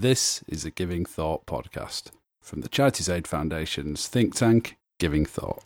This is a Giving Thought podcast from the Charities Aid Foundation's think tank, Giving Thought.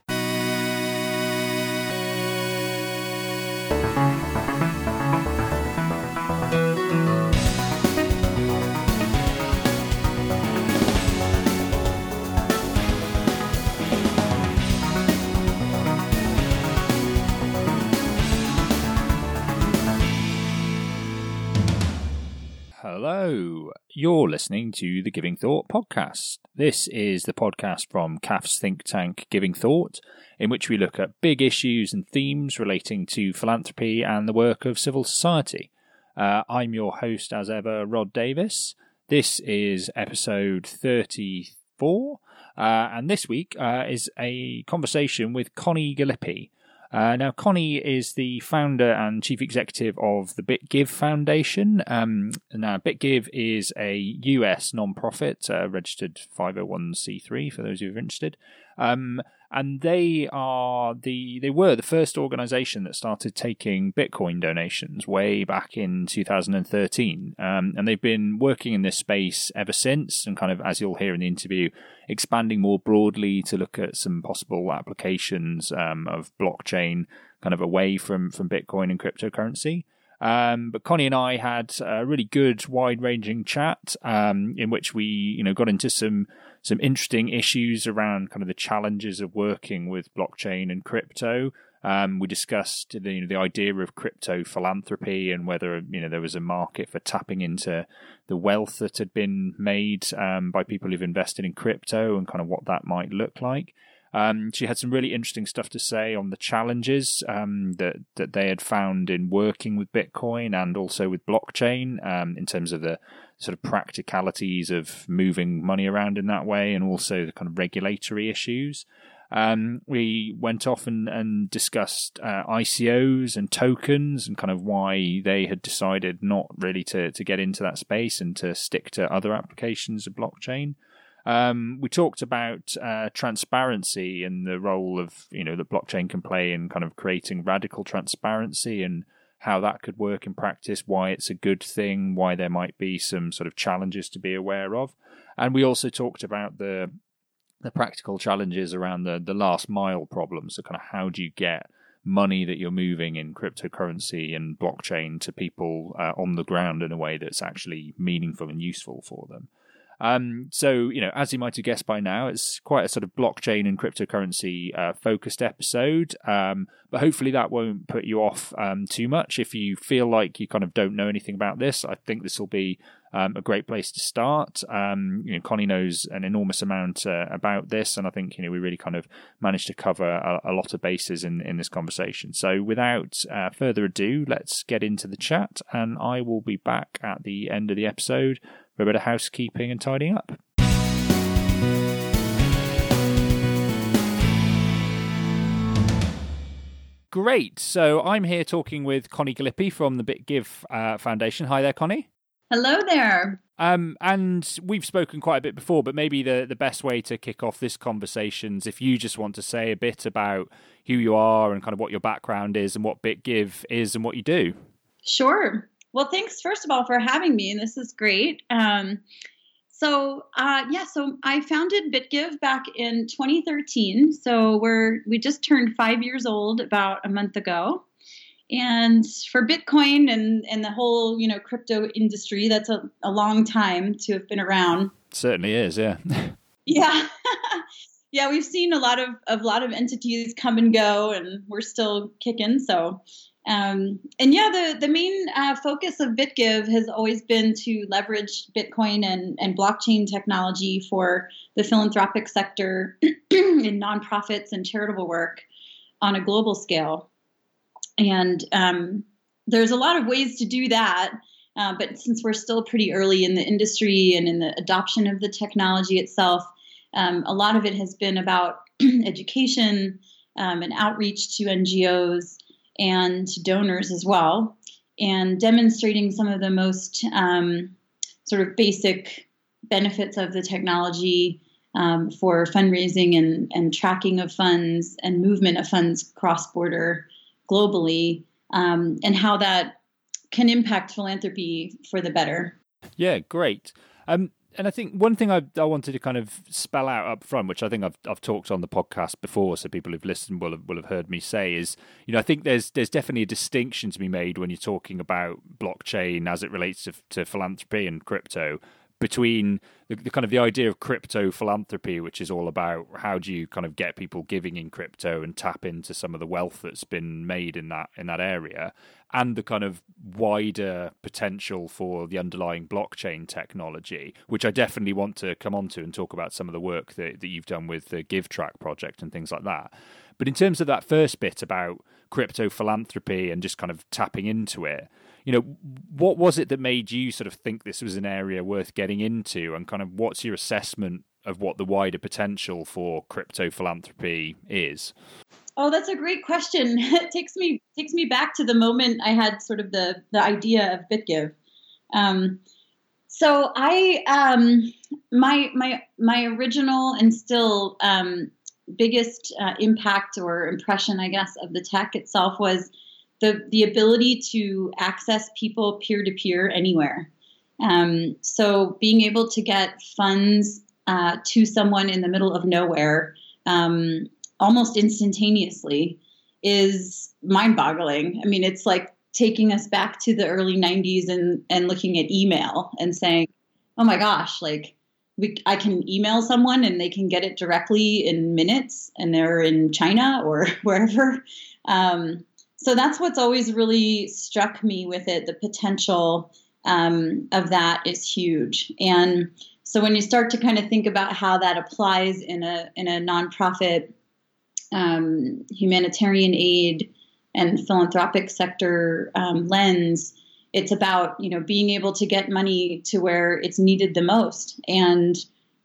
Listening to the Giving Thought podcast. This is the podcast from CAF's think tank Giving Thought, in which we look at big issues and themes relating to philanthropy and the work of civil society. Uh, I'm your host, as ever, Rhod Davies. This is episode 34, uh, and this week uh, is a conversation with Connie Gallippi. Uh, now, Connie is the founder and chief executive of the BitGive Foundation. Um, now, BitGive is a US nonprofit, uh, registered 501c3 for those who are interested. Um, and they are the they were the first organization that started taking Bitcoin donations way back in 2013, um, and they've been working in this space ever since. And kind of as you'll hear in the interview, expanding more broadly to look at some possible applications um, of blockchain, kind of away from from Bitcoin and cryptocurrency. Um, but Connie and I had a really good, wide-ranging chat um, in which we, you know, got into some some interesting issues around kind of the challenges of working with blockchain and crypto. Um, we discussed the, you know, the idea of crypto philanthropy and whether you know there was a market for tapping into the wealth that had been made um, by people who've invested in crypto and kind of what that might look like. Um, she had some really interesting stuff to say on the challenges um, that that they had found in working with Bitcoin and also with blockchain um, in terms of the sort of practicalities of moving money around in that way, and also the kind of regulatory issues. Um, we went off and, and discussed uh, ICOs and tokens and kind of why they had decided not really to, to get into that space and to stick to other applications of blockchain. Um, we talked about uh, transparency and the role of you know that blockchain can play in kind of creating radical transparency and how that could work in practice, why it's a good thing, why there might be some sort of challenges to be aware of, and we also talked about the the practical challenges around the the last mile problem. So kind of how do you get money that you're moving in cryptocurrency and blockchain to people uh, on the ground in a way that's actually meaningful and useful for them. Um, so, you know, as you might have guessed by now, it's quite a sort of blockchain and cryptocurrency uh, focused episode. Um, but hopefully that won't put you off um, too much. If you feel like you kind of don't know anything about this, I think this will be um, a great place to start. Um, you know, Connie knows an enormous amount uh, about this, and I think you know we really kind of managed to cover a, a lot of bases in in this conversation. So, without uh, further ado, let's get into the chat, and I will be back at the end of the episode for a bit of housekeeping and tidying up. Great. So I'm here talking with Connie Gallippi from the BitGive uh, Foundation. Hi there, Connie. Hello there. Um, and we've spoken quite a bit before, but maybe the, the best way to kick off this conversation is if you just want to say a bit about who you are and kind of what your background is and what BitGive is and what you do. Sure. Well, thanks first of all for having me. and This is great. Um, so uh, yeah, so I founded BitGive back in 2013. So we're we just turned five years old about a month ago. And for Bitcoin and, and the whole, you know, crypto industry, that's a, a long time to have been around. It certainly is, yeah. yeah. yeah, we've seen a lot of a lot of entities come and go and we're still kicking. So um, and yeah, the, the main uh, focus of BitGive has always been to leverage Bitcoin and, and blockchain technology for the philanthropic sector in nonprofits and charitable work on a global scale. And um, there's a lot of ways to do that. Uh, but since we're still pretty early in the industry and in the adoption of the technology itself, um, a lot of it has been about education um, and outreach to NGOs and donors as well, and demonstrating some of the most um, sort of basic benefits of the technology um, for fundraising and, and tracking of funds and movement of funds cross border globally, um, and how that can impact philanthropy for the better. Yeah, great. Um, and I think one thing I, I wanted to kind of spell out up front, which I think I've I've talked on the podcast before, so people who've listened will have, will have heard me say is, you know, I think there's there's definitely a distinction to be made when you're talking about blockchain as it relates to, to philanthropy and crypto between the, the, kind of the idea of crypto philanthropy, which is all about how do you kind of get people giving in crypto and tap into some of the wealth that's been made in that in that area, and the kind of wider potential for the underlying blockchain technology, which I definitely want to come on to and talk about some of the work that, that you've done with the GiveTrack project and things like that. But in terms of that first bit about crypto philanthropy and just kind of tapping into it, you know, what was it that made you sort of think this was an area worth getting into, and kind of what's your assessment of what the wider potential for crypto philanthropy is? Oh, that's a great question. It takes me takes me back to the moment I had sort of the the idea of BitGive. Um, so I um, my my my original and still um, biggest uh, impact or impression, I guess, of the tech itself was the the ability to access people peer to peer anywhere. Um, so being able to get funds uh, to someone in the middle of nowhere um, almost instantaneously is mind-boggling. I mean, it's like taking us back to the early 90s and and looking at email and saying, "Oh my gosh, like we I can email someone and they can get it directly in minutes and they're in China or wherever." Um, so that's what's always really struck me with it. The potential um, of that is huge. And so when you start to kind of think about how that applies in a in a nonprofit um, humanitarian aid and philanthropic sector um, lens, it's about you know being able to get money to where it's needed the most and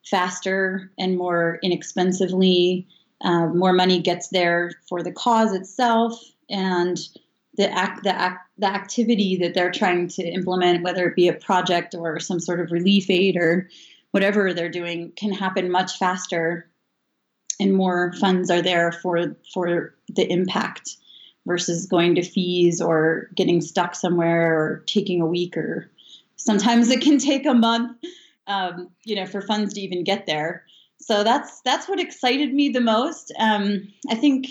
faster and more inexpensively. Uh, more money gets there for the cause itself and the act, the act, the activity that they're trying to implement, whether it be a project or some sort of relief aid or whatever they're doing, can happen much faster, and more funds are there for for the impact versus going to fees or getting stuck somewhere or taking a week or sometimes it can take a month, um, you know, for funds to even get there. So that's that's what excited me the most. Um, I think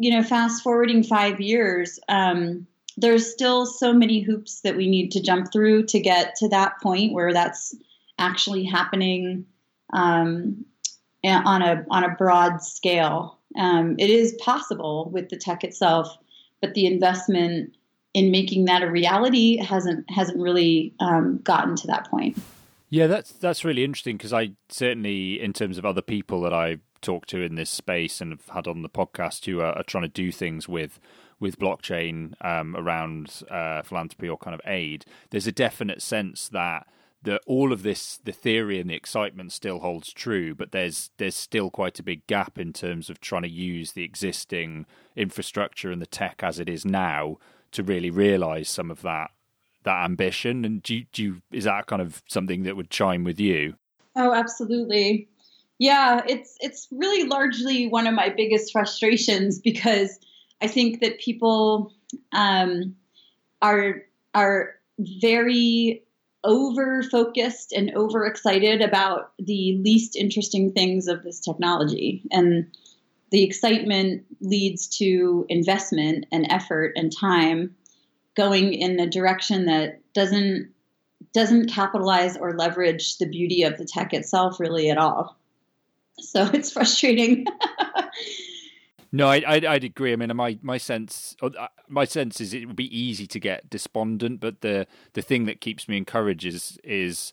you know, fast forwarding five years, um, there's still so many hoops that we need to jump through to get to that point where that's actually happening um, on a on a broad scale. Um, it is possible with the tech itself, but the investment in making that a reality hasn't hasn't really um, gotten to that point. Yeah, that's that's really interesting because I certainly, in terms of other people that I talked to in this space and have had on the podcast who are, are trying to do things with with blockchain um, around uh, philanthropy or kind of aid, there's a definite sense that that all of this, the theory and the excitement still holds true, but there's there's still quite a big gap in terms of trying to use the existing infrastructure and the tech as it is now to really realize some of that that ambition. And do you, do you, is that kind of something that would chime with you? Oh, absolutely. Yeah, it's it's really largely one of my biggest frustrations because I think that people um, are are very over focused and over excited about the least interesting things of this technology and the excitement leads to investment and effort and time going in a direction that doesn't doesn't capitalize or leverage the beauty of the tech itself really at all so it's frustrating. no, I, I would agree. I mean, my my sense uh, my sense is it would be easy to get despondent, but the the thing that keeps me encouraged is is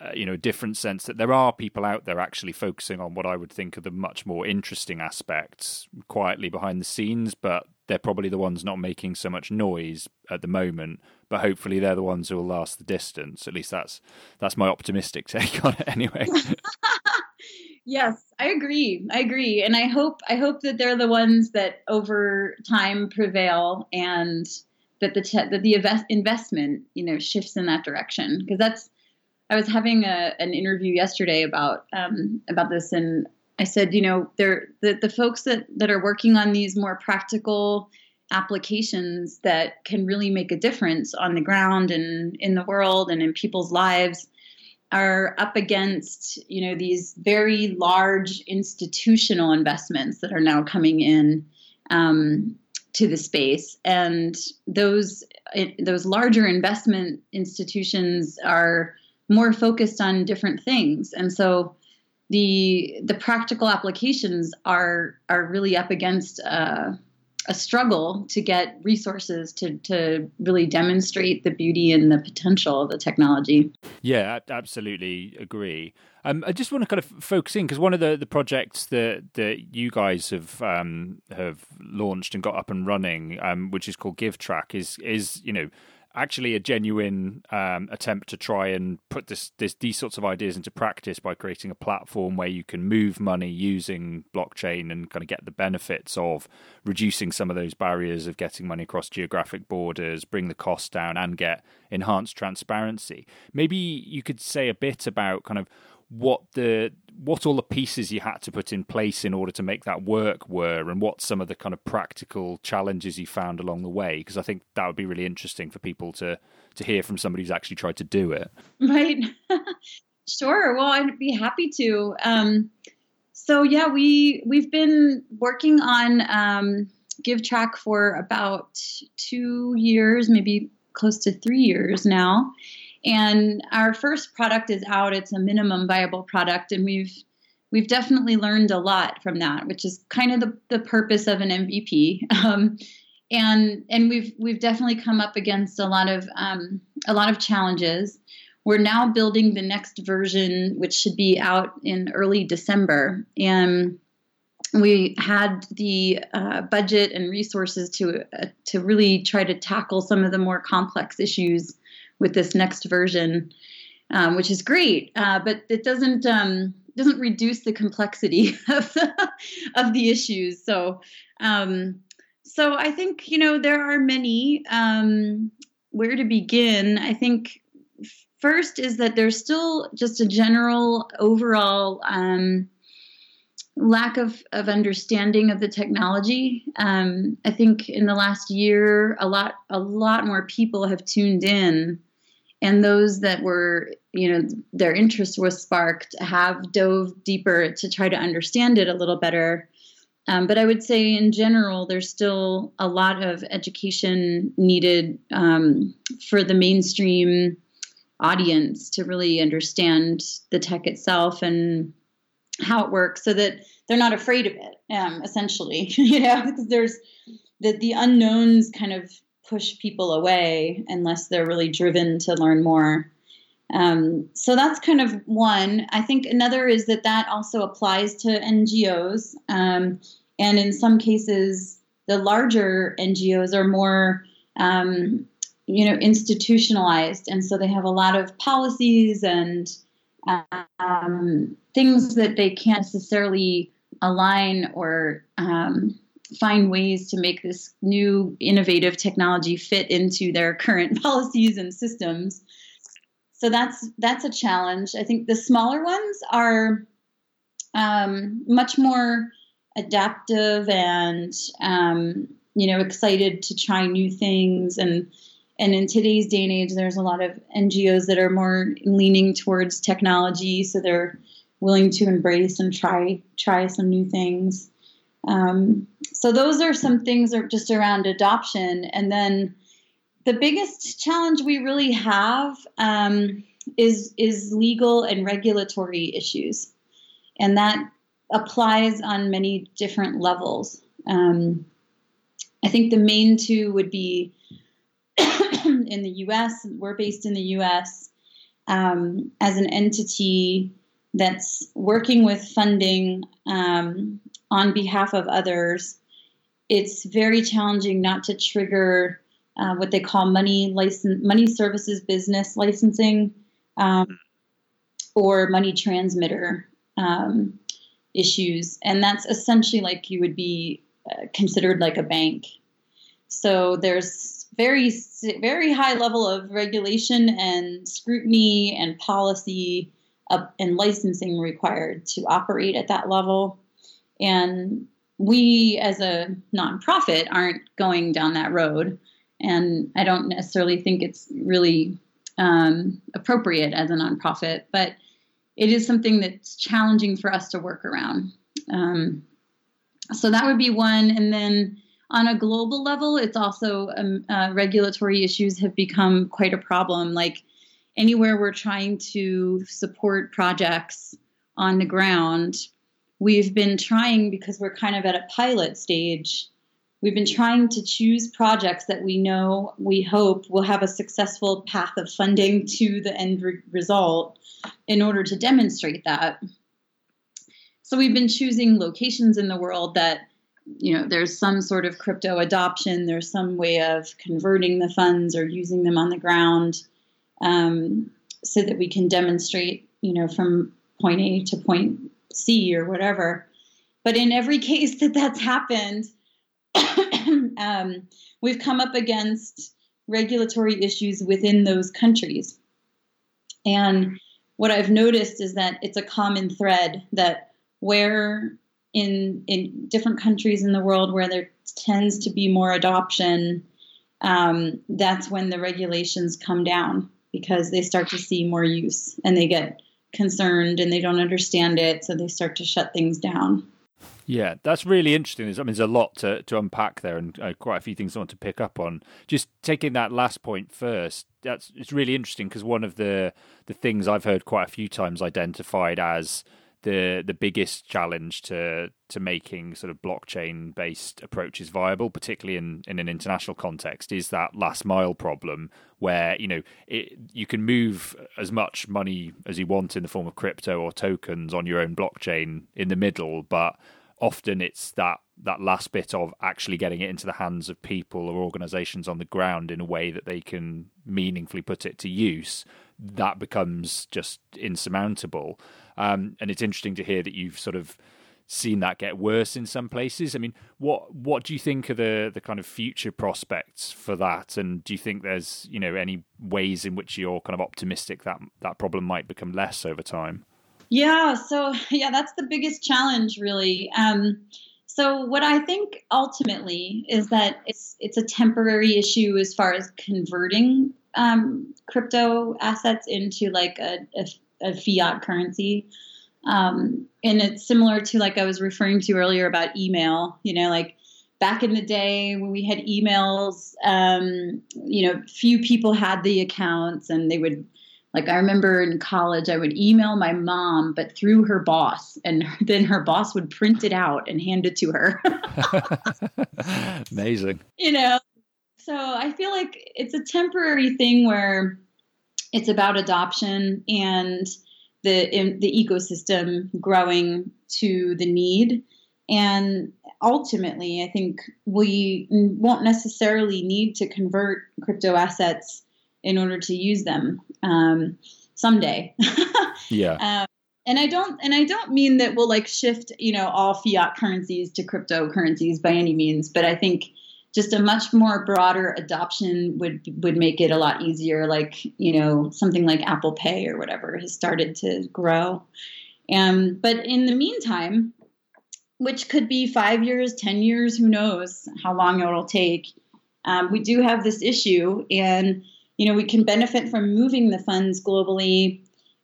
uh, you know a different sense that there are people out there actually focusing on what I would think are the much more interesting aspects quietly behind the scenes, but they're probably the ones not making so much noise at the moment. But hopefully, they're the ones who will last the distance. At least that's that's my optimistic take on it, anyway. Yes, I agree. I agree, and I hope I hope that they're the ones that over time prevail, and that the te- that the invest- investment you know shifts in that direction. Because that's I was having a, an interview yesterday about um, about this, and I said, you know, they're the, the folks that that are working on these more practical applications that can really make a difference on the ground and in the world and in people's lives are up against you know these very large institutional investments that are now coming in um, to the space, and those it, those larger investment institutions are more focused on different things, and so the the practical applications are are really up against uh, a struggle to get resources to to really demonstrate the beauty and the potential of the technology. Yeah, I absolutely agree. Um, I just want to kind of focus in because one of the, the projects that, that you guys have um, have launched and got up and running, um, which is called GiveTrack, is is you know actually a genuine um, attempt to try and put this, this these sorts of ideas into practice by creating a platform where you can move money using blockchain and kind of get the benefits of reducing some of those barriers of getting money across geographic borders, bring the cost down, and get enhanced transparency. Maybe you could say a bit about kind of what the what all the pieces you had to put in place in order to make that work were and what some of the kind of practical challenges you found along the way? Because i think that would be really interesting for people to to hear from somebody who's actually tried to do it. Right. Sure. Well i'd be happy to. Um, so yeah we we've been working on um, GiveTrack for about two years maybe close to three years now and our first product is out. It's a minimum viable product, and we've we've definitely learned a lot from that, which is kind of the, the purpose of an MVP. Um, and and we've we've definitely come up against a lot of um, a lot of challenges. We're now building the next version, which should be out in early December, and we had the uh, budget and resources to uh, to really try to tackle some of the more complex issues with this next version, um, which is great. Uh, but it doesn't um, doesn't reduce the complexity of the, of the issues. So um, so I think you know there are many. Um, where to begin? I think first is that there's still just a general overall um, lack of, of understanding of the technology. Um, I think in the last year, a lot a lot more people have tuned in and those that were you know their interest was sparked have dove deeper to try to understand it a little better um, but i would say in general there's still a lot of education needed um, for the mainstream audience to really understand the tech itself and how it works so that they're not afraid of it um, essentially you know because there's the, the unknowns kind of push people away unless they're really driven to learn more. Um, so that's kind of one. I think another is that that also applies to NGOs. Um, and in some cases, the larger NGOs are more, um, you know, institutionalized. And so they have a lot of policies and um, things that they can't necessarily align or um, find ways to make this new innovative technology fit into their current policies and systems. So that's that's a challenge. I think the smaller ones are um, much more adaptive and um, you know excited to try new things and and in today's day and age there's a lot of ngos that are more leaning towards technology so they're willing to embrace and try try some new things. Um, so those are some things are just around adoption, and then the biggest challenge we really have um, is is legal and regulatory issues, and that applies on many different levels. Um, I think the main two would be in the U.S. We're based in the U.S. Um, as an entity that's working with funding um, on behalf of others, it's very challenging not to trigger uh, what they call money license, money services business licensing, um, or money transmitter um, issues, and that's essentially like you would be uh, considered like a bank. So there's very very high level of regulation and scrutiny and policy uh, and licensing required to operate at that level. And we, as a nonprofit, aren't going down that road. And I don't necessarily think it's really um, appropriate as a nonprofit, but it is something that's challenging for us to work around. Um, so that would be one. And then on a global level, it's also um, uh, regulatory issues have become quite a problem. Like anywhere we're trying to support projects on the ground, we've been trying because we're kind of at a pilot stage. We've been trying to choose projects that we know, we hope will have a successful path of funding to the end re- result in order to demonstrate that. So we've been choosing locations in the world that, you know, there's some sort of crypto adoption, there's some way of converting the funds or using them on the ground um, so that we can demonstrate, you know, from point A to point C or whatever. But in every case that that's happened, um, we've come up against regulatory issues within those countries. And what I've noticed is that it's a common thread that where in in different countries in the world where there tends to be more adoption, um, that's when the regulations come down because they start to see more use and they get concerned and they don't understand it, so they start to shut things down. Yeah, that's really interesting. I mean, there's a lot to, to unpack there, and uh, quite a few things I want to pick up on. Just taking that last point first, that's it's really interesting because one of the the things I've heard quite a few times identified as the the biggest challenge to to making sort of blockchain based approaches viable, particularly in, in an international context, is that last mile problem where you know it, you can move as much money as you want in the form of crypto or tokens on your own blockchain in the middle, but often it's that that last bit of actually getting it into the hands of people or organizations on the ground in a way that they can meaningfully put it to use that becomes just insurmountable um, and it's interesting to hear that you've sort of seen that get worse in some places. I mean, what what do you think are the the kind of future prospects for that? And do you think there's you know any ways in which you're kind of optimistic that that problem might become less over time? Yeah, so yeah, that's the biggest challenge, really. Um, so what I think ultimately is that it's it's a temporary issue as far as converting um, crypto assets into like a, a a fiat currency. Um, and it's similar to like I was referring to earlier about email. You know, like back in the day when we had emails, um, you know, few people had the accounts, and they would. Like I remember in college, I would email my mom, but through her boss, and then her boss would print it out and hand it to her. Amazing. You know, so I feel like it's a temporary thing where it's about adoption and the in, the ecosystem growing to the need. And ultimately i think we won't necessarily need to convert crypto assets in order to use them um, someday. Yeah. Um, and i don't and i don't mean that we'll like shift you know all fiat currencies to cryptocurrencies by any means but i think just a much more broader adoption would would make it a lot easier like you know something like apple pay or whatever has started to grow um, but in the meantime which could be five years ten years who knows how long it'll take um, we do have this issue and you know we can benefit from moving the funds globally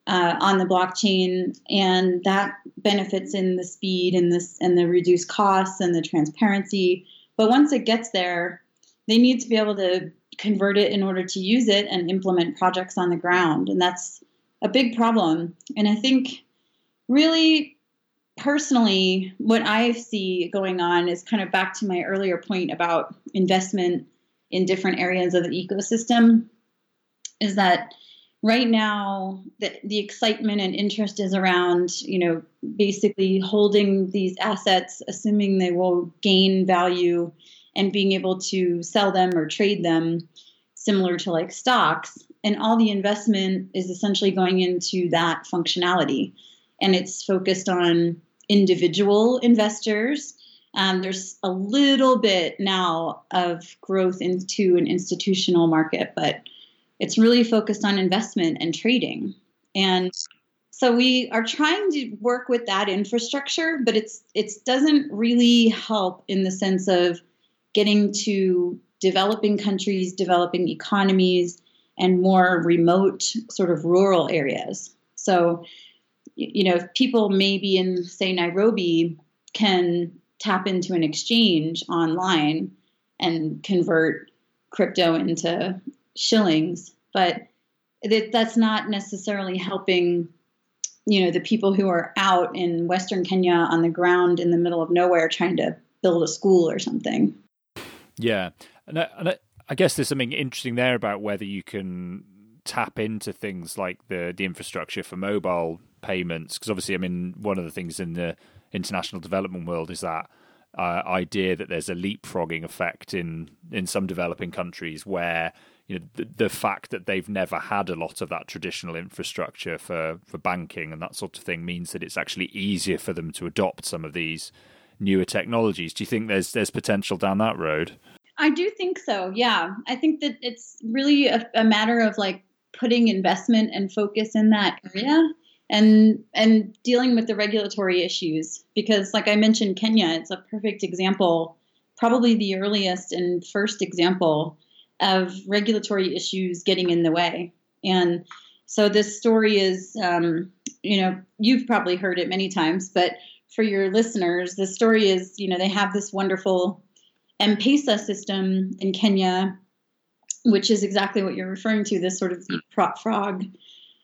uh, on the blockchain, and that benefits in the speed and this and the reduced costs and the transparency. But once it gets there, they need to be able to convert it in order to use it and implement projects on the ground. And that's a big problem. And I think really personally, what I see going on is kind of back to my earlier point about investment in different areas of the ecosystem is that right now the, the excitement and interest is around you know basically holding these assets assuming they will gain value and being able to sell them or trade them similar to like stocks. And all the investment is essentially going into that functionality. And it's focused on individual investors. Um, there's a little bit now of growth into an institutional market but it's really focused on investment and trading. And so we are trying to work with that infrastructure, but it's it doesn't really help in the sense of getting to developing countries, developing economies, and more remote, sort of rural areas. So, you know, if people maybe in, say, Nairobi can tap into an exchange online and convert crypto into shillings, but that, that's not necessarily helping you know the people who are out in western kenya on the ground in the middle of nowhere trying to build a school or something. Yeah. And I, and I, I guess there's something interesting there about whether you can tap into things like the the infrastructure for mobile payments because obviously i mean one of the things in the international development world is that uh, idea that there's a leapfrogging effect in in some developing countries where you know the, the, fact that they've never had a lot of that traditional infrastructure for for banking and that sort of thing means that it's actually easier for them to adopt some of these newer technologies. Do you think there's there's potential down that road? I do think so. Yeah, I think that it's really a, a matter of like putting investment and focus in that area and and dealing with the regulatory issues because like i mentioned kenya it's a perfect example probably the earliest and first example of regulatory issues getting in the way. And so this story is, um, you know, you've probably heard it many times, but for your listeners, the story is, you know, they have this wonderful M-Pesa system in Kenya, which is exactly what you're referring to, this sort of prop frog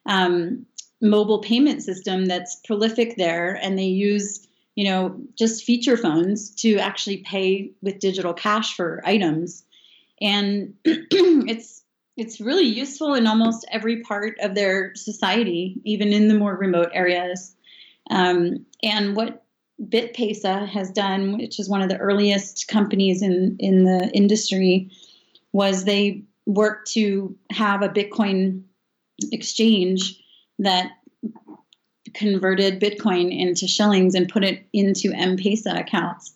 um, mobile payment system that's prolific there, and they use, you know, just feature phones to actually pay with digital cash for items and it's it's really useful in almost every part of their society, even in the more remote areas. Um, and what BitPesa has done, which is one of the earliest companies in in the industry, was they worked to have a Bitcoin exchange that converted Bitcoin into shillings and put it into M-Pesa accounts.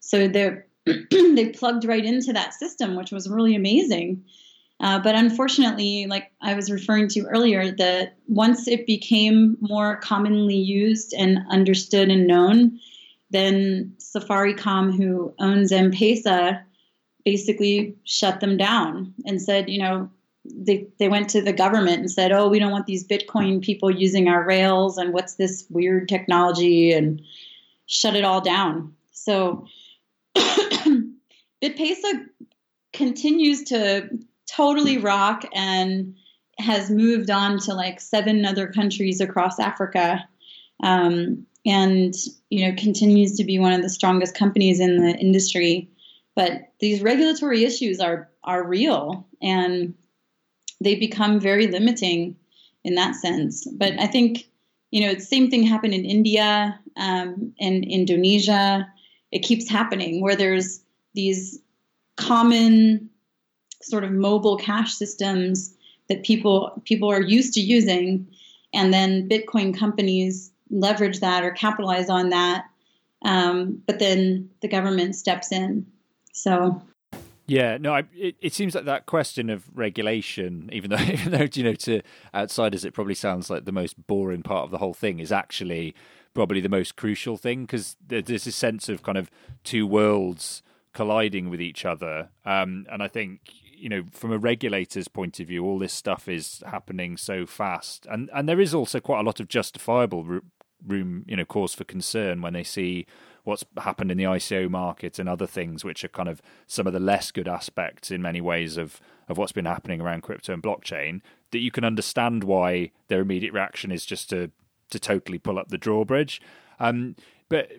So they're they plugged right into that system, which was really amazing. Uh, but unfortunately, like I was referring to earlier, that once it became more commonly used and understood and known, then Safaricom, who owns M-Pesa, basically shut them down and said, you know, they, they went to the government and said, oh, we don't want these Bitcoin people using our rails and what's this weird technology and shut it all down. So BitPesa continues to totally rock and has moved on to like seven other countries across Africa. Um, and you know continues to be one of the strongest companies in the industry but these regulatory issues are are real and they become very limiting in that sense but i think you know the same thing happened in india um, and indonesia it keeps happening where there's these common sort of mobile cash systems that people people are used to using. And then bitcoin companies leverage that or capitalize on that. Um, but then the government steps in. So. Yeah, no, I, it, it seems like that question of regulation, even though, even though you know, to outsiders, it probably sounds like the most boring part of the whole thing, is actually probably the most crucial thing because there's this sense of kind of two worlds colliding with each other. Um, and I think you know from a regulator's point of view, all this stuff is happening so fast, and and there is also quite a lot of justifiable room, you know, cause for concern when they see what's happened in the ICO market and other things, which are kind of some of the less good aspects in many ways of of what's been happening around crypto and blockchain. That you can understand why their immediate reaction is just to to totally pull up the drawbridge. Um, but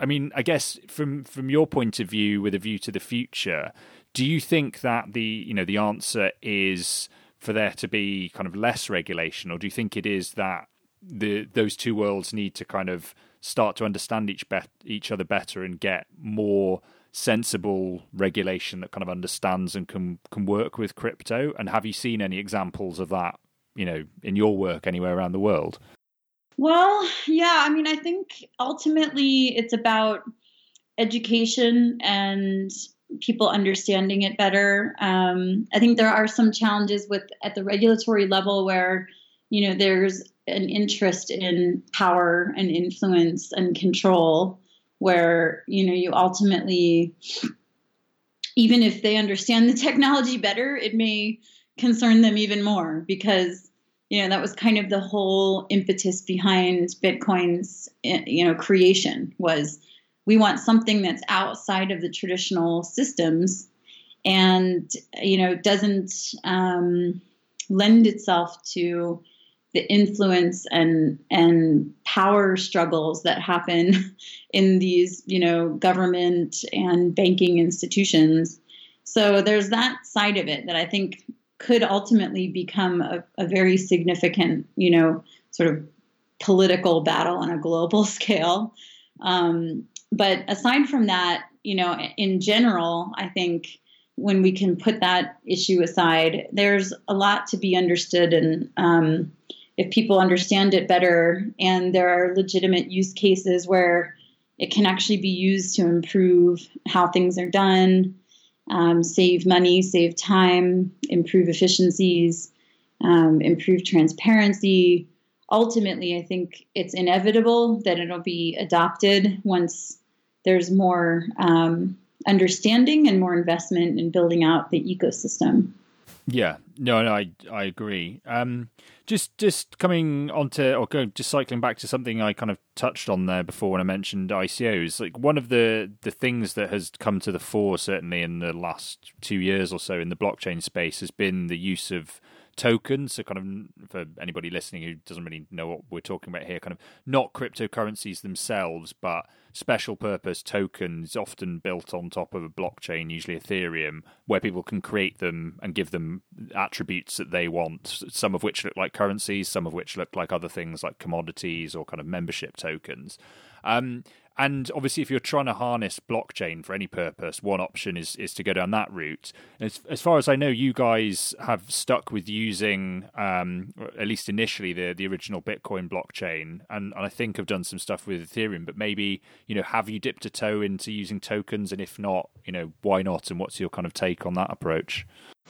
I mean, I guess from from your point of view, with a view to the future, do you think that the you know the answer is for there to be kind of less regulation, or do you think it is that the those two worlds need to kind of start to understand each be- each other better and get more sensible regulation that kind of understands and can can work with crypto? And have you seen any examples of that, you know, in your work anywhere around the world? Well, yeah, I mean, I think ultimately it's about education and people understanding it better. Um, I think there are some challenges with at the regulatory level where you know there's an interest in power and influence and control, where you know you ultimately, even if they understand the technology better, it may concern them even more because you know that was kind of the whole impetus behind Bitcoin's eh, you know creation was we want something that's outside of the traditional systems and you know doesn't um, lend itself to the influence and and power struggles that happen in these you know government and banking institutions. So there's that side of it that i think could ultimately become a, a very significant you know sort of political battle on a global scale. Um, but aside from that you know in general i think when we can put that issue aside, there's a lot to be understood, and um, if people understand it better, and there are legitimate use cases where it can actually be used to improve how things are done, um, save money, save time, improve efficiencies, um, improve transparency. Ultimately, I think it's inevitable that it'll be adopted once there's more um, understanding and more investment in building out the ecosystem. Yeah, no, no, I I agree. Um, just just coming onto or go just cycling back to something I kind of touched on there before when I mentioned ICOs. Like one of the the things that has come to the fore certainly in the last two years or so in the blockchain space has been the use of tokens. So, kind of for anybody listening who doesn't really know what we're talking about here, kind of not cryptocurrencies themselves, but special purpose tokens, often built on top of a blockchain, usually Ethereum, where people can create them and give them attributes that they want. Some of which look like currencies, some of which look like other things like commodities or kind of membership tokens. Um, and obviously, if you're trying to harness blockchain for any purpose, one option is is to go down that route. As, as far as I know, you guys have stuck with using, um, at least initially, the the original Bitcoin blockchain, and, and I think have done some stuff with Ethereum. But maybe you know, have you dipped a toe into using tokens? And if not, you know, why not? And what's your kind of take on that approach?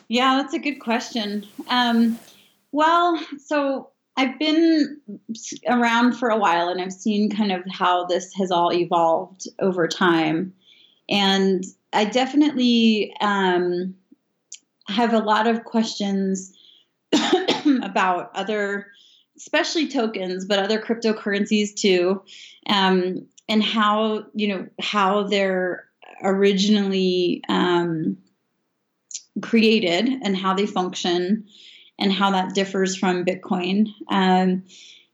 Yeah, that's a good question. Um, well, so I've been around for a while and I've seen kind of how this has all evolved over time. And I definitely um, have a lot of questions about other, especially tokens, but other cryptocurrencies too, um, and how, you know, how they're originally um, created and how they function and how that differs from Bitcoin. Um,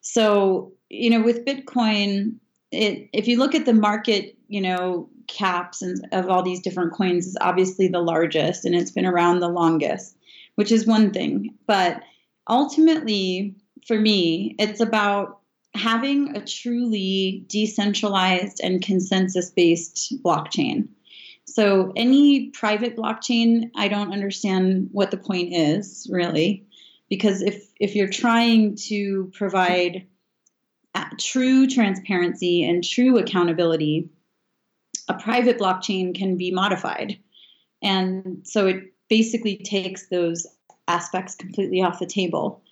so, you know, with Bitcoin, it, if you look at the market, you know, caps and of all these different coins is obviously the largest and it's been around the longest, which is one thing. But ultimately, for me, it's about having a truly decentralized and consensus based blockchain. So, any private blockchain, I don't understand what the point is really because if if you're trying to provide true transparency and true accountability a private blockchain can be modified. And so it basically takes those aspects completely off the table.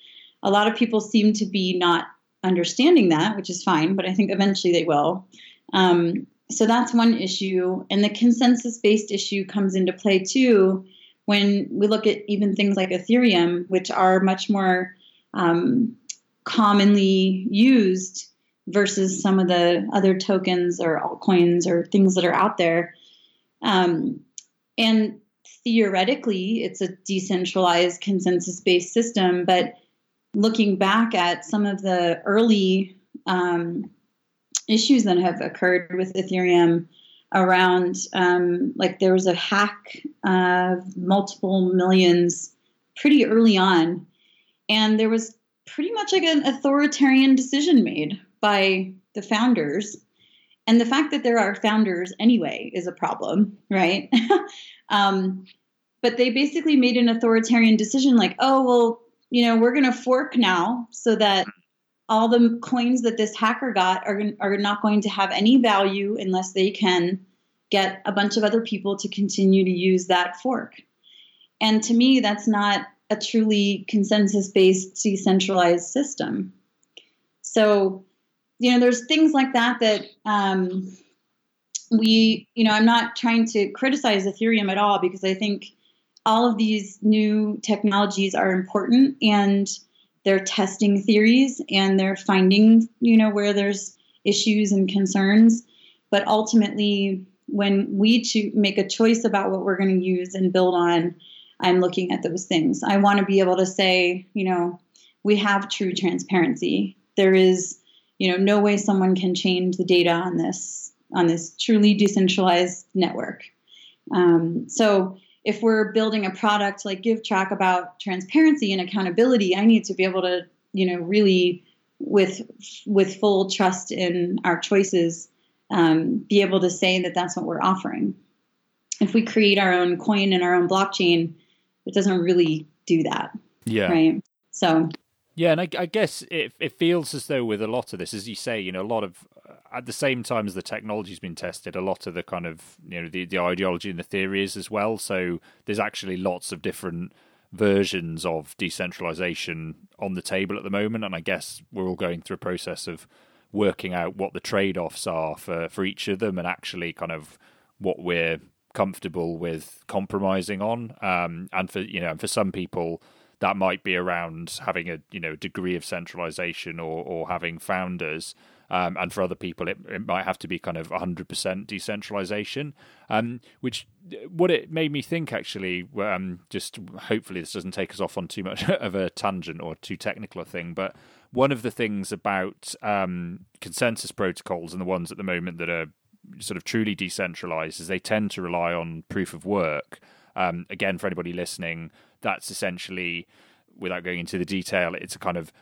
A lot of people seem to be not understanding that which is fine but i think eventually they will. Um, so that's one issue. And the consensus based issue comes into play too when we look at even things like Ethereum, which are much more um, commonly used versus some of the other tokens or altcoins or things that are out there. Um, and theoretically, it's a decentralized consensus based system, but looking back at some of the early um, issues that have occurred with Ethereum around um, like there was a hack of multiple millions pretty early on. And there was pretty much like an authoritarian decision made by the founders. And the fact that there are founders anyway is a problem right? Um, but they basically made an authoritarian decision like oh well you know we're going to fork now so that all the coins that this hacker got are, are not going to have any value unless they can get a bunch of other people to continue to use that fork. And to me, that's not a truly consensus based decentralized system. So, you know, there's things like that that um, we, you know, I'm not trying to criticize Ethereum at all because I think all of these new technologies are important and they're testing theories and they're finding, you know, where there's issues and concerns. But ultimately, when we cho- make a choice about what we're going to use and build on, I'm looking at those things. I want to be able to say, you know, we have true transparency. There is, you know, no way someone can change the data on this on this truly decentralized network. Um, so if we're building a product like GiveTrack about transparency and accountability, I need to be able to, you know, really with with full trust in our choices, um, be able to say that that's what we're offering. If we create our own coin and our own blockchain, it doesn't really do that. Yeah. Right. So yeah, and I, I, guess it it feels as though with a lot of this, as you say, you know, a lot of at the same time as the technology's been tested, a lot of the kind of you know the the ideology and the theories as well. So there's actually lots of different versions of decentralization on the table at the moment, and I guess we're all going through a process of working out what the trade offs are for for each of them, and actually kind of what we're comfortable with compromising on. Um, and for you know, for some people that might be around having a you know degree of centralization or or having founders. Um, and for other people, it, it might have to be kind of 100% decentralization. Um, which what it made me think actually. Um, just hopefully this doesn't take us off on too much of a tangent or too technical a thing. But one of the things about um, consensus protocols and the ones at the moment that are sort of truly decentralized is they tend to rely on proof of work. Um, again, for anybody listening, that's essentially, without going into the detail, it's a kind of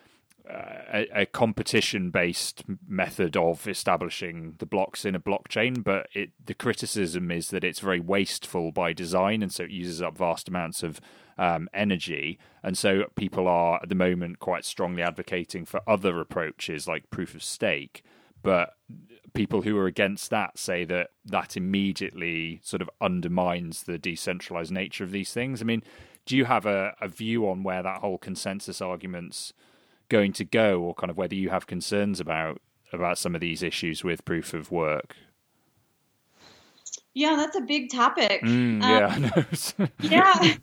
a, a competition based method of establishing the blocks in a blockchain, but it, the criticism is that it's very wasteful by design, and so it uses up vast amounts of um, energy. And so people are at the moment quite strongly advocating for other approaches like proof of stake. But people who are against that say that that immediately sort of undermines the decentralized nature of these things. I mean, do you have a, a view on where that whole consensus argument's going to go, or kind of whether you have concerns about about some of these issues with proof of work? Yeah, that's a big topic. Mm, yeah, um, yeah.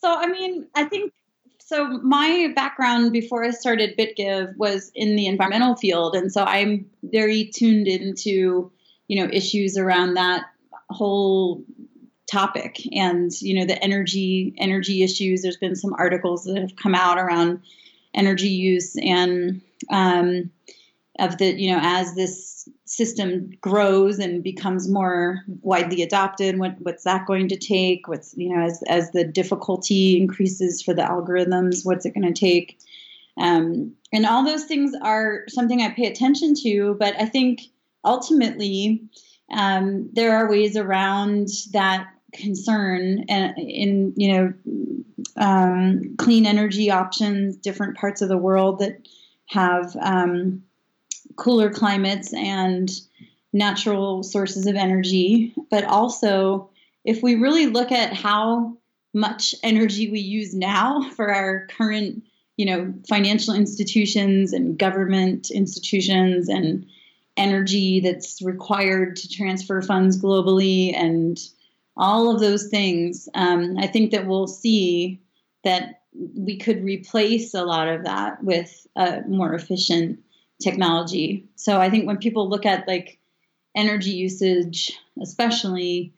So, I mean, I think so. My background before I started BitGive was in the environmental field, and so I'm very tuned into you know issues around that whole topic and you know the energy energy issues there's been some articles that have come out around energy use and um, of the you know as this system grows and becomes more widely adopted what, what's that going to take? What's you know as, as the difficulty increases for the algorithms what's it going to take? Um, and all those things are something i pay attention to but i think ultimately um, there are ways around that concern in you know um, clean energy options different parts of the world that have um, cooler climates and natural sources of energy. But also if we really look at how much energy we use now for our current you know financial institutions and government institutions and energy that's required to transfer funds globally and all of those things, um, I think that we'll see that we could replace a lot of that with a more efficient technology. So I think when people look at like energy usage, especially,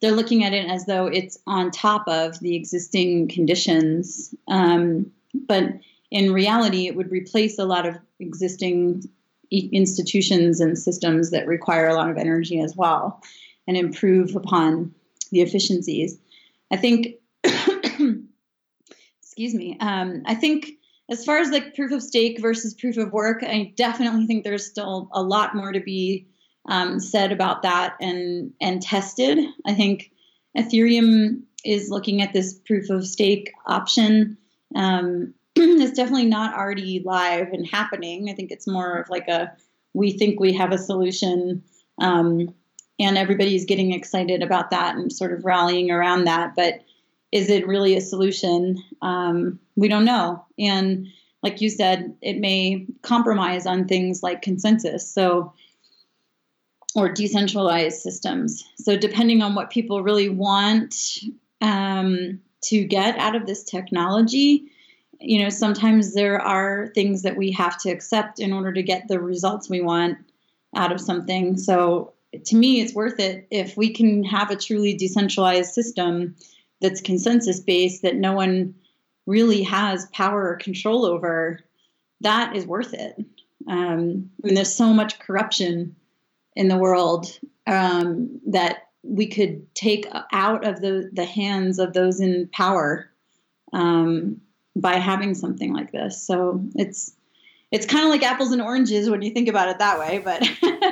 they're looking at it as though it's on top of the existing conditions. Um, but in reality, it would replace a lot of existing institutions and systems that require a lot of energy as well and improve upon the efficiencies. I think, excuse me, um, I think as far as like proof of stake versus proof of work, I definitely think there's still a lot more to be um, said about that and and tested. I think Ethereum is looking at this proof of stake option. Um, it's definitely not already live and happening. I think it's more of like a we think we have a solution um, and everybody's getting excited about that and sort of rallying around that. But is it really a solution? Um, we don't know. And like you said, it may compromise on things like consensus. So, or decentralized systems. So, depending on what people really want um, to get out of this technology you know sometimes there are things that we have to accept in order to get the results we want out of something so to me it's worth it if we can have a truly decentralized system that's consensus based that no one really has power or control over that is worth it um, and there's so much corruption in the world um, that we could take out of the, the hands of those in power um, by having something like this. So it's it's kind of like apples and oranges when you think about it that way. But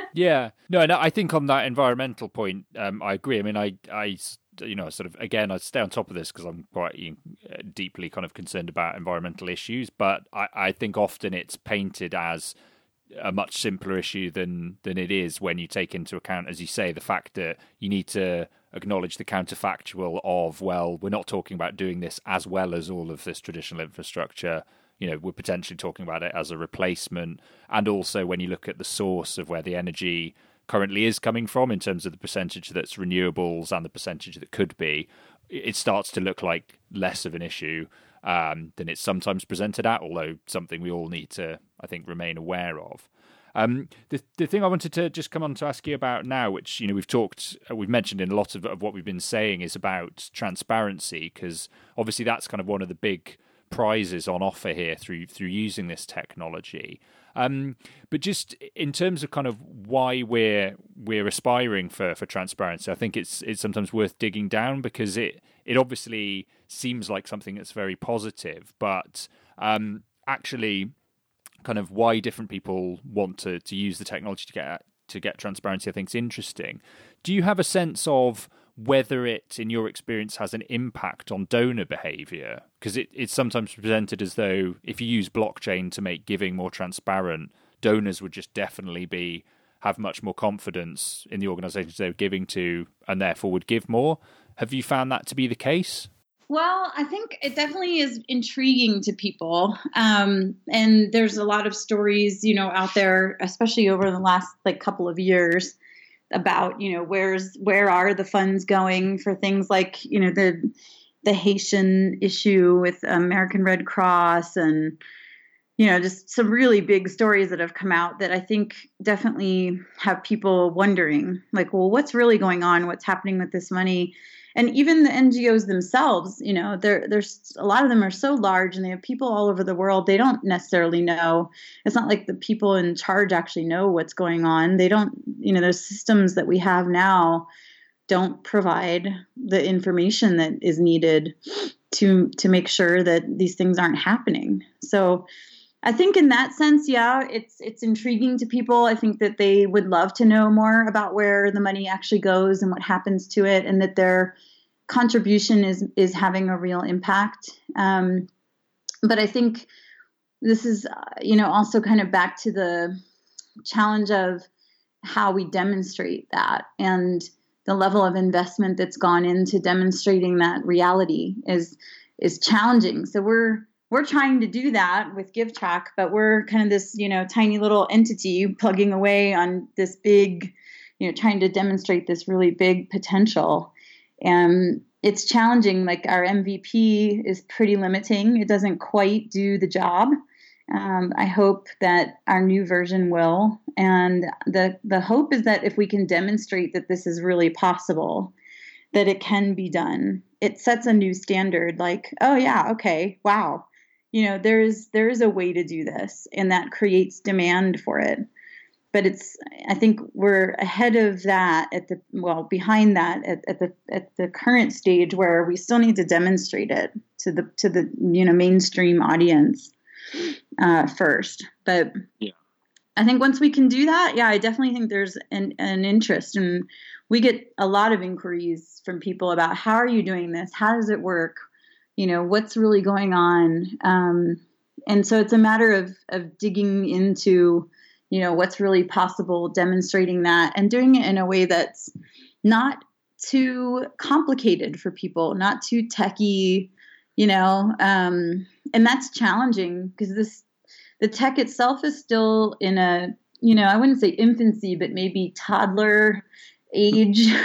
yeah, no, I think on that environmental point, um, I agree. I mean, I, I, you know, sort of again, I stay on top of this because I'm quite you know, deeply kind of concerned about environmental issues. But I, I think often it's painted as a much simpler issue than than it is when you take into account, as you say, the fact that you need to acknowledge the counterfactual of well, we're not talking about doing this as well as all of this traditional infrastructure. You know, we're potentially talking about it as a replacement, and also when you look at the source of where the energy currently is coming from in terms of the percentage that's renewables and the percentage that could be, it starts to look like less of an issue um, than it's sometimes presented at, although something we all need to, I think, remain aware of. Um, the the thing I wanted to just come on to ask you about now, which you know we've talked, uh, we've mentioned in a lot of, of what we've been saying, is about transparency, because obviously that's kind of one of the big prizes on offer here through through using this technology. Um, but just in terms of kind of why we're we're aspiring for for transparency, I think it's it's sometimes worth digging down because it it obviously seems like something that's very positive, but um, actually, kind of why different people want to to use the technology to get to get transparency, I think is interesting. Do you have a sense of whether it, in your experience, has an impact on donor behavior? Because it, it's sometimes presented as though if you use blockchain to make giving more transparent, donors would just definitely be have much more confidence in the organizations they're giving to and therefore would give more. Have you found that to be the case? Well, I think it definitely is intriguing to people. Um, and there's a lot of stories, you know, out there, especially over the last like couple of years about, you know, where's where are the funds going for things like, you know, the the Haitian issue with American Red Cross and you know, just some really big stories that have come out that I think definitely have people wondering, like, well, what's really going on? What's happening with this money? And even the NGOs themselves, you know, there's a lot of them are so large and they have people all over the world. They don't necessarily know. It's not like the people in charge actually know what's going on. They don't, you know, those systems that we have now don't provide the information that is needed to to make sure that these things aren't happening. So I think in that sense, yeah, it's it's intriguing to people. I think that they would love to know more about where the money actually goes and what happens to it, and that their contribution is is having a real impact. Um, but I think this is, uh, you know, also kind of back to the challenge of how we demonstrate that and the level of investment that's gone into demonstrating that reality is is challenging. So we're we're trying to do that with GiveTrack, but we're kind of this, you know, tiny little entity plugging away on this big, you know, trying to demonstrate this really big potential. And it's challenging. Like our MVP is pretty limiting. It doesn't quite do the job. Um, I hope that our new version will. And the the hope is that if we can demonstrate that this is really possible, that it can be done, it sets a new standard. Like, oh yeah, okay, wow, you know there's there is a way to do this and that creates demand for it but it's i think we're ahead of that at the well behind that at, at the at the current stage where we still need to demonstrate it to the to the you know mainstream audience uh, first but yeah I think once we can do that, yeah, I definitely think there's an, an interest, and we get a lot of inquiries from people about how are you doing this? How does it work? You know what's really going on. Um, and so it's a matter of of digging into you know what's really possible demonstrating that and doing it in a way that's not too complicated for people not too techy you know. Um, and that's challenging because this the tech itself is still in a you know i wouldn't say infancy but maybe toddler age.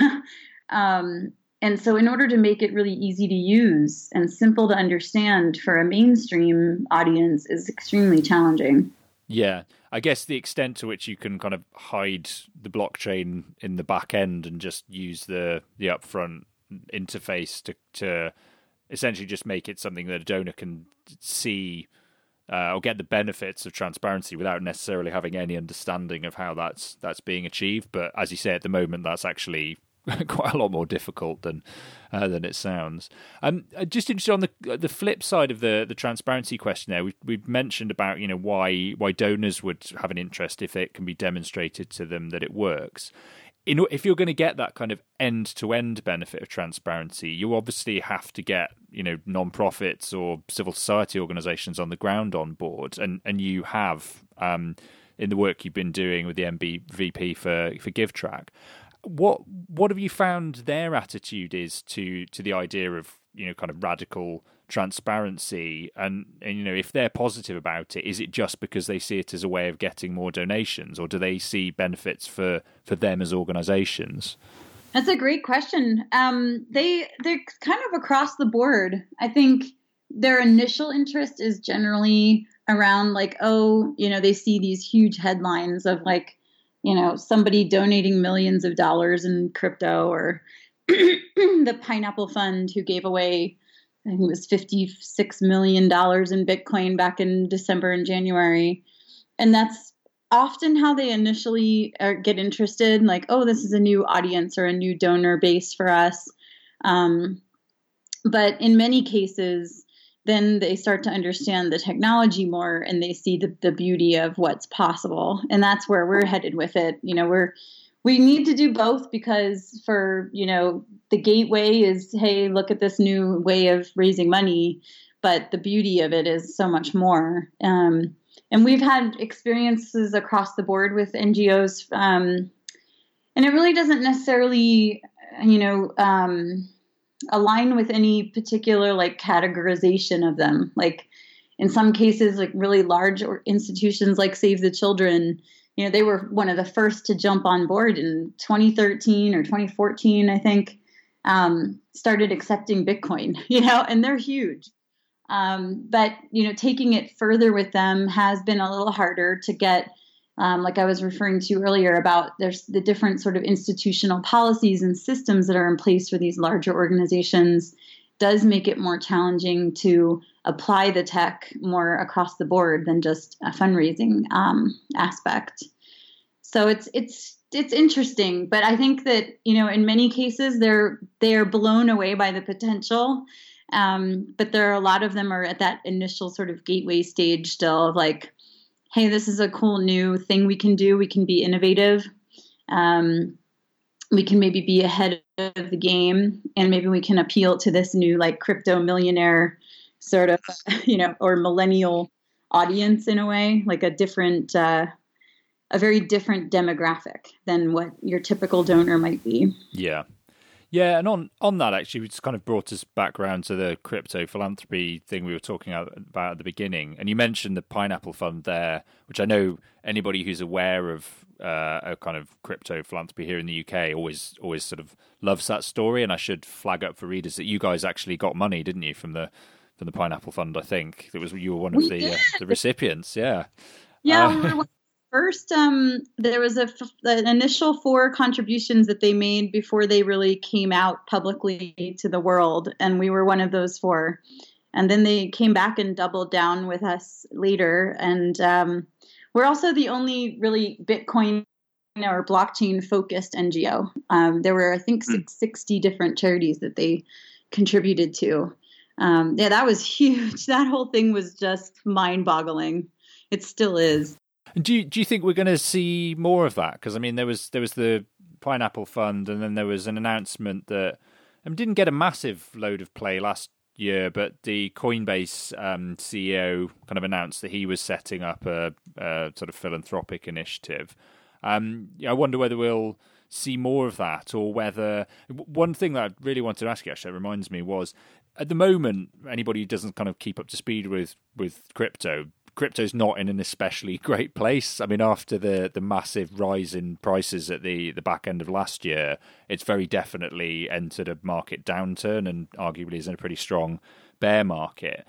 Um, and so, in order to make it really easy to use and simple to understand for a mainstream audience, is extremely challenging. Yeah, I guess the extent to which you can kind of hide the blockchain in the back end and just use the the upfront interface to to essentially just make it something that a donor can see uh, or get the benefits of transparency without necessarily having any understanding of how that's that's being achieved. But as you say, at the moment, that's actually quite a lot more difficult than uh, than it sounds. Um, just interested on the the flip side of the the transparency question. There, we we've mentioned about you know why why donors would have an interest if it can be demonstrated to them that it works in, if you're going to get that kind of end to end benefit of transparency, you obviously have to get you know non-profits or civil society organisations on the ground on board, and and you have um, in the work you've been doing with the MVP for for GiveTrack. What what have you found their attitude is to to the idea of you know kind of radical transparency? And, and you know if they're positive about it is it just because they see it as a way of getting more donations or do they see benefits for for them as organizations? That's a great question. Um, they they're kind of across the board. I think their initial interest is generally around like oh you know they see these huge headlines of like you know somebody donating millions of dollars in crypto or the pineapple fund who gave away I think it was $56 million in Bitcoin back in December and January. And that's often how they initially get interested like, oh, this is a new audience or a new donor base for us. Um, but in many cases, then they start to understand the technology more and they see the, the beauty of what's possible. And that's where we're headed with it. You know, we're we need to do both because for you know the gateway is hey look at this new way of raising money but the beauty of it is so much more um, and we've had experiences across the board with ngos um, and it really doesn't necessarily you know um, align with any particular like categorization of them like in some cases like really large institutions like save the children you know, they were one of the first to jump on board in 2013 or 2014, I think, um, started accepting Bitcoin, you know, and they're huge. Um, but, you know, taking it further with them has been a little harder to get, um, like I was referring to earlier about there's the different sort of institutional policies and systems that are in place for these larger organizations does make it more challenging to apply the tech more across the board than just a fundraising um, aspect. So it's it's it's interesting, but I think that you know in many cases they're they're blown away by the potential. Um, but there are a lot of them are at that initial sort of gateway stage still of like, hey, this is a cool new thing we can do. We can be innovative. Um, we can maybe be ahead of the game and maybe we can appeal to this new like crypto millionaire sort of you know or millennial audience in a way like a different uh, a very different demographic than what your typical donor might be yeah yeah, and on on that actually, it's kind of brought us back around to the crypto philanthropy thing we were talking about at the beginning. And you mentioned the Pineapple Fund there, which I know anybody who's aware of uh, a kind of crypto philanthropy here in the UK always always sort of loves that story. And I should flag up for readers that you guys actually got money, didn't you, from the from the Pineapple Fund? I think it was you were one of the uh, the recipients. Yeah. Yeah, uh, we first um, there was a f- an initial four contributions that they made before they really came out publicly to the world and we were one of those four. And then they came back and doubled down with us later and um, we're also the only really bitcoin or blockchain focused ngo um, there were i think mm. 60 different charities that they contributed to. Um, yeah that was huge. That whole thing was just mind boggling it still is do you, do you think we're going to see more of that? Because I mean, there was there was the Pineapple Fund, and then there was an announcement that I mean, didn't get a massive load of play last year, but the Coinbase um, CEO kind of announced that he was setting up a, a sort of philanthropic initiative. Um, I wonder whether we'll see more of that, or whether one thing that I really wanted to ask you actually reminds me was at the moment anybody who doesn't kind of keep up to speed with with crypto crypto's not in an especially great place. I mean, after the the massive rise in prices at the the back end of last year, it's very definitely entered a market downturn and arguably is in a pretty strong bear market.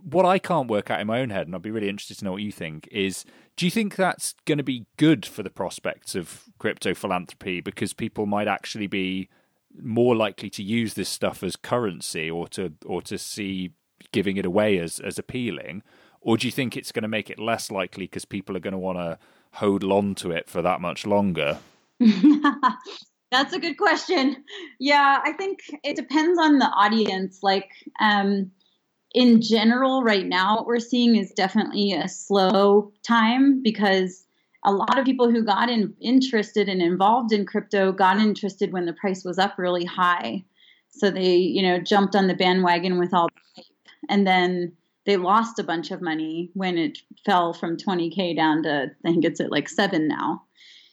What I can't work out in my own head, and I'd be really interested to know what you think, is do you think that's going to be good for the prospects of crypto philanthropy because people might actually be more likely to use this stuff as currency or to or to see giving it away as as appealing, or do you think it's going to make it less likely because people are going to want to hold on to it for that much longer? That's a good question. Yeah, I think it depends on the audience. Like, um, in general, right now, what we're seeing is definitely a slow time because a lot of people who got in, interested and involved in crypto got interested when the price was up really high. So they, you know, jumped on the bandwagon with all the hype and then they lost a bunch of money when it fell from 20k down to I think it's at like seven now.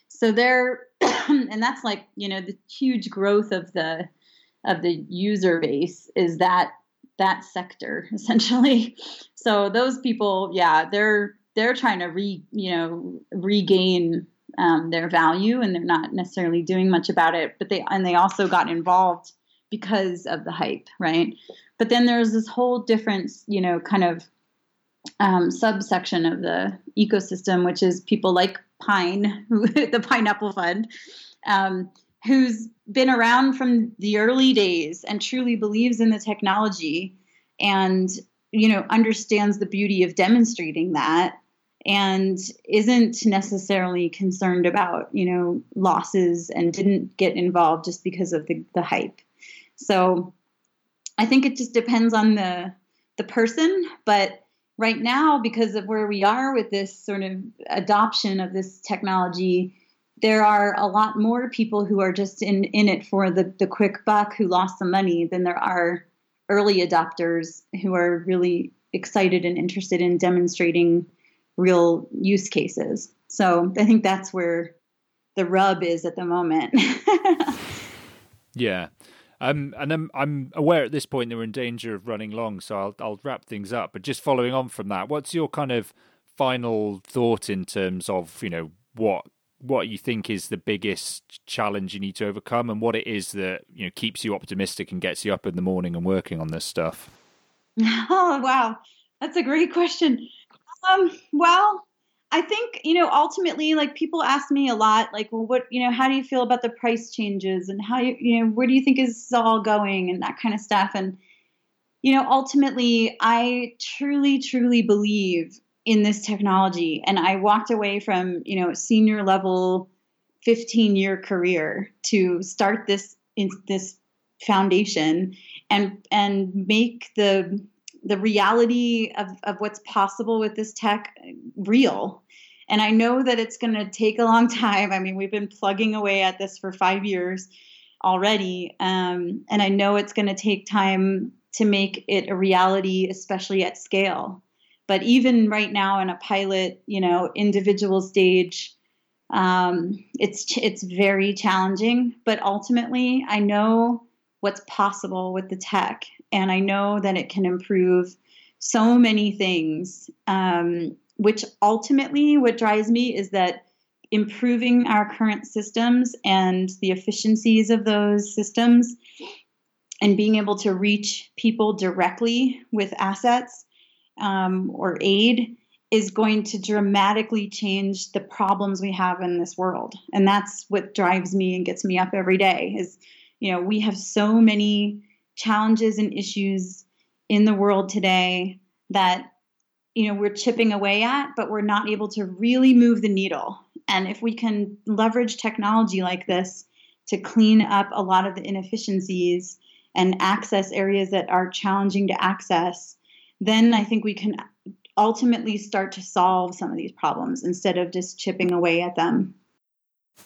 So they're and that's like you know the huge growth of the of the user base is that that sector essentially. So those people, yeah, they're they're trying to re you know regain um, their value and they're not necessarily doing much about it, but they and they also got involved because of the hype, right? But then there's this whole different, you know, kind of um, subsection of the ecosystem, which is people like Pine, the Pineapple Fund, um, who's been around from the early days and truly believes in the technology and you know understands the beauty of demonstrating that and isn't necessarily concerned about you know losses and didn't get involved just because of the, the hype so I think it just depends on the the person, but right now because of where we are with this sort of adoption of this technology, there are a lot more people who are just in in it for the the quick buck who lost some money than there are early adopters who are really excited and interested in demonstrating real use cases. So I think that's where the rub is at the moment. yeah. Um, and I'm, I'm aware at this point that we're in danger of running long, so I'll, I'll wrap things up. But just following on from that, what's your kind of final thought in terms of you know what what you think is the biggest challenge you need to overcome, and what it is that you know keeps you optimistic and gets you up in the morning and working on this stuff? Oh wow, that's a great question. Um, well, I think, you know, ultimately, like people ask me a lot, like, well, what, you know, how do you feel about the price changes and how you, you know, where do you think is all going and that kind of stuff. And, you know, ultimately, I truly, truly believe in this technology. And I walked away from, you know, senior level 15 year career to start this, in this foundation and, and make the, the reality of, of what's possible with this tech real. And I know that it's going to take a long time. I mean, we've been plugging away at this for five years already. Um, and I know it's going to take time to make it a reality, especially at scale. But even right now in a pilot, you know, individual stage, um, it's it's very challenging. But ultimately, I know what's possible with the tech, and I know that it can improve so many things. Um, which ultimately, what drives me is that improving our current systems and the efficiencies of those systems and being able to reach people directly with assets um, or aid is going to dramatically change the problems we have in this world and that's what drives me and gets me up every day is you know we have so many challenges and issues in the world today that you know we're chipping away at but we're not able to really move the needle. And if we can leverage technology like this to clean up a lot of the inefficiencies and access areas that are challenging to access then i think we can ultimately start to solve some of these problems instead of just chipping away at them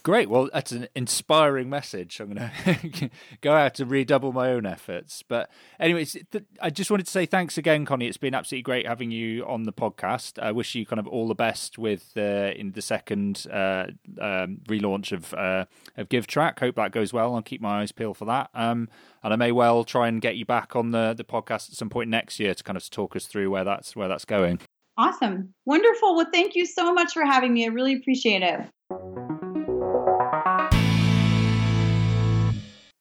Great. Well, that's an inspiring message. I'm going to go out and redouble my own efforts. But, anyways, I just wanted to say thanks again, Connie. It's been absolutely great having you on the podcast. I wish you kind of all the best with uh, in the second uh, um, relaunch of uh, of GiveTrack. Hope that goes well. I'll keep my eyes peeled for that. Um, and I may well try and get you back on the the podcast at some point next year to kind of talk us through where that's where that's going. Awesome. Wonderful. Well, thank you so much for having me. I really appreciate it.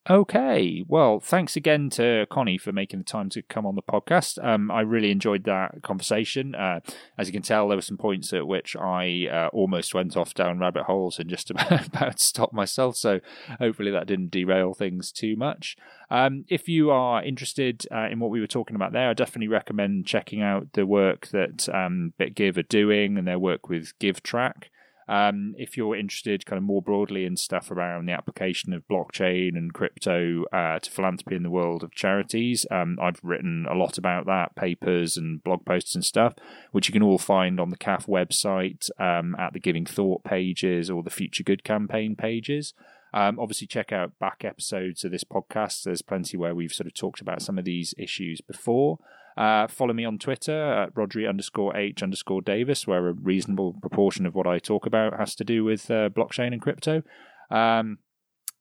Okay, well, thanks again to Connie for making the time to come on the podcast. Um, I really enjoyed that conversation. Uh, as you can tell, there were some points at which I uh, almost went off down rabbit holes and just about, stopped myself. So hopefully that didn't derail things too much. Um, if you are interested uh, in what we were talking about there, I definitely recommend checking out the work that um, BitGive are doing and their work with GiveTrack. Um, if you're interested kind of more broadly in stuff around the application of blockchain and crypto uh, to philanthropy in the world of charities, um, I've written a lot about that, papers and blog posts and stuff, which you can all find on the CAF website um, at the Giving Thought pages or the Future Good campaign pages. Um, obviously, check out back episodes of this podcast. There's plenty where we've sort of talked about some of these issues before. Uh, follow me on Twitter at Rhodri underscore H underscore Davies, where a reasonable proportion of what I talk about has to do with uh, blockchain and crypto. Um,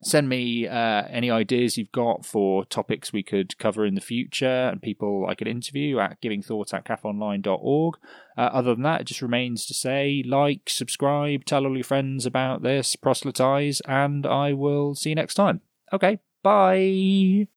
send me uh, any ideas you've got for topics we could cover in the future and people I could interview at givingthought at cafonline.org. Uh, other than that, it just remains to say like, subscribe, tell all your friends about this, proselytize, and I will see you next time. Okay, bye.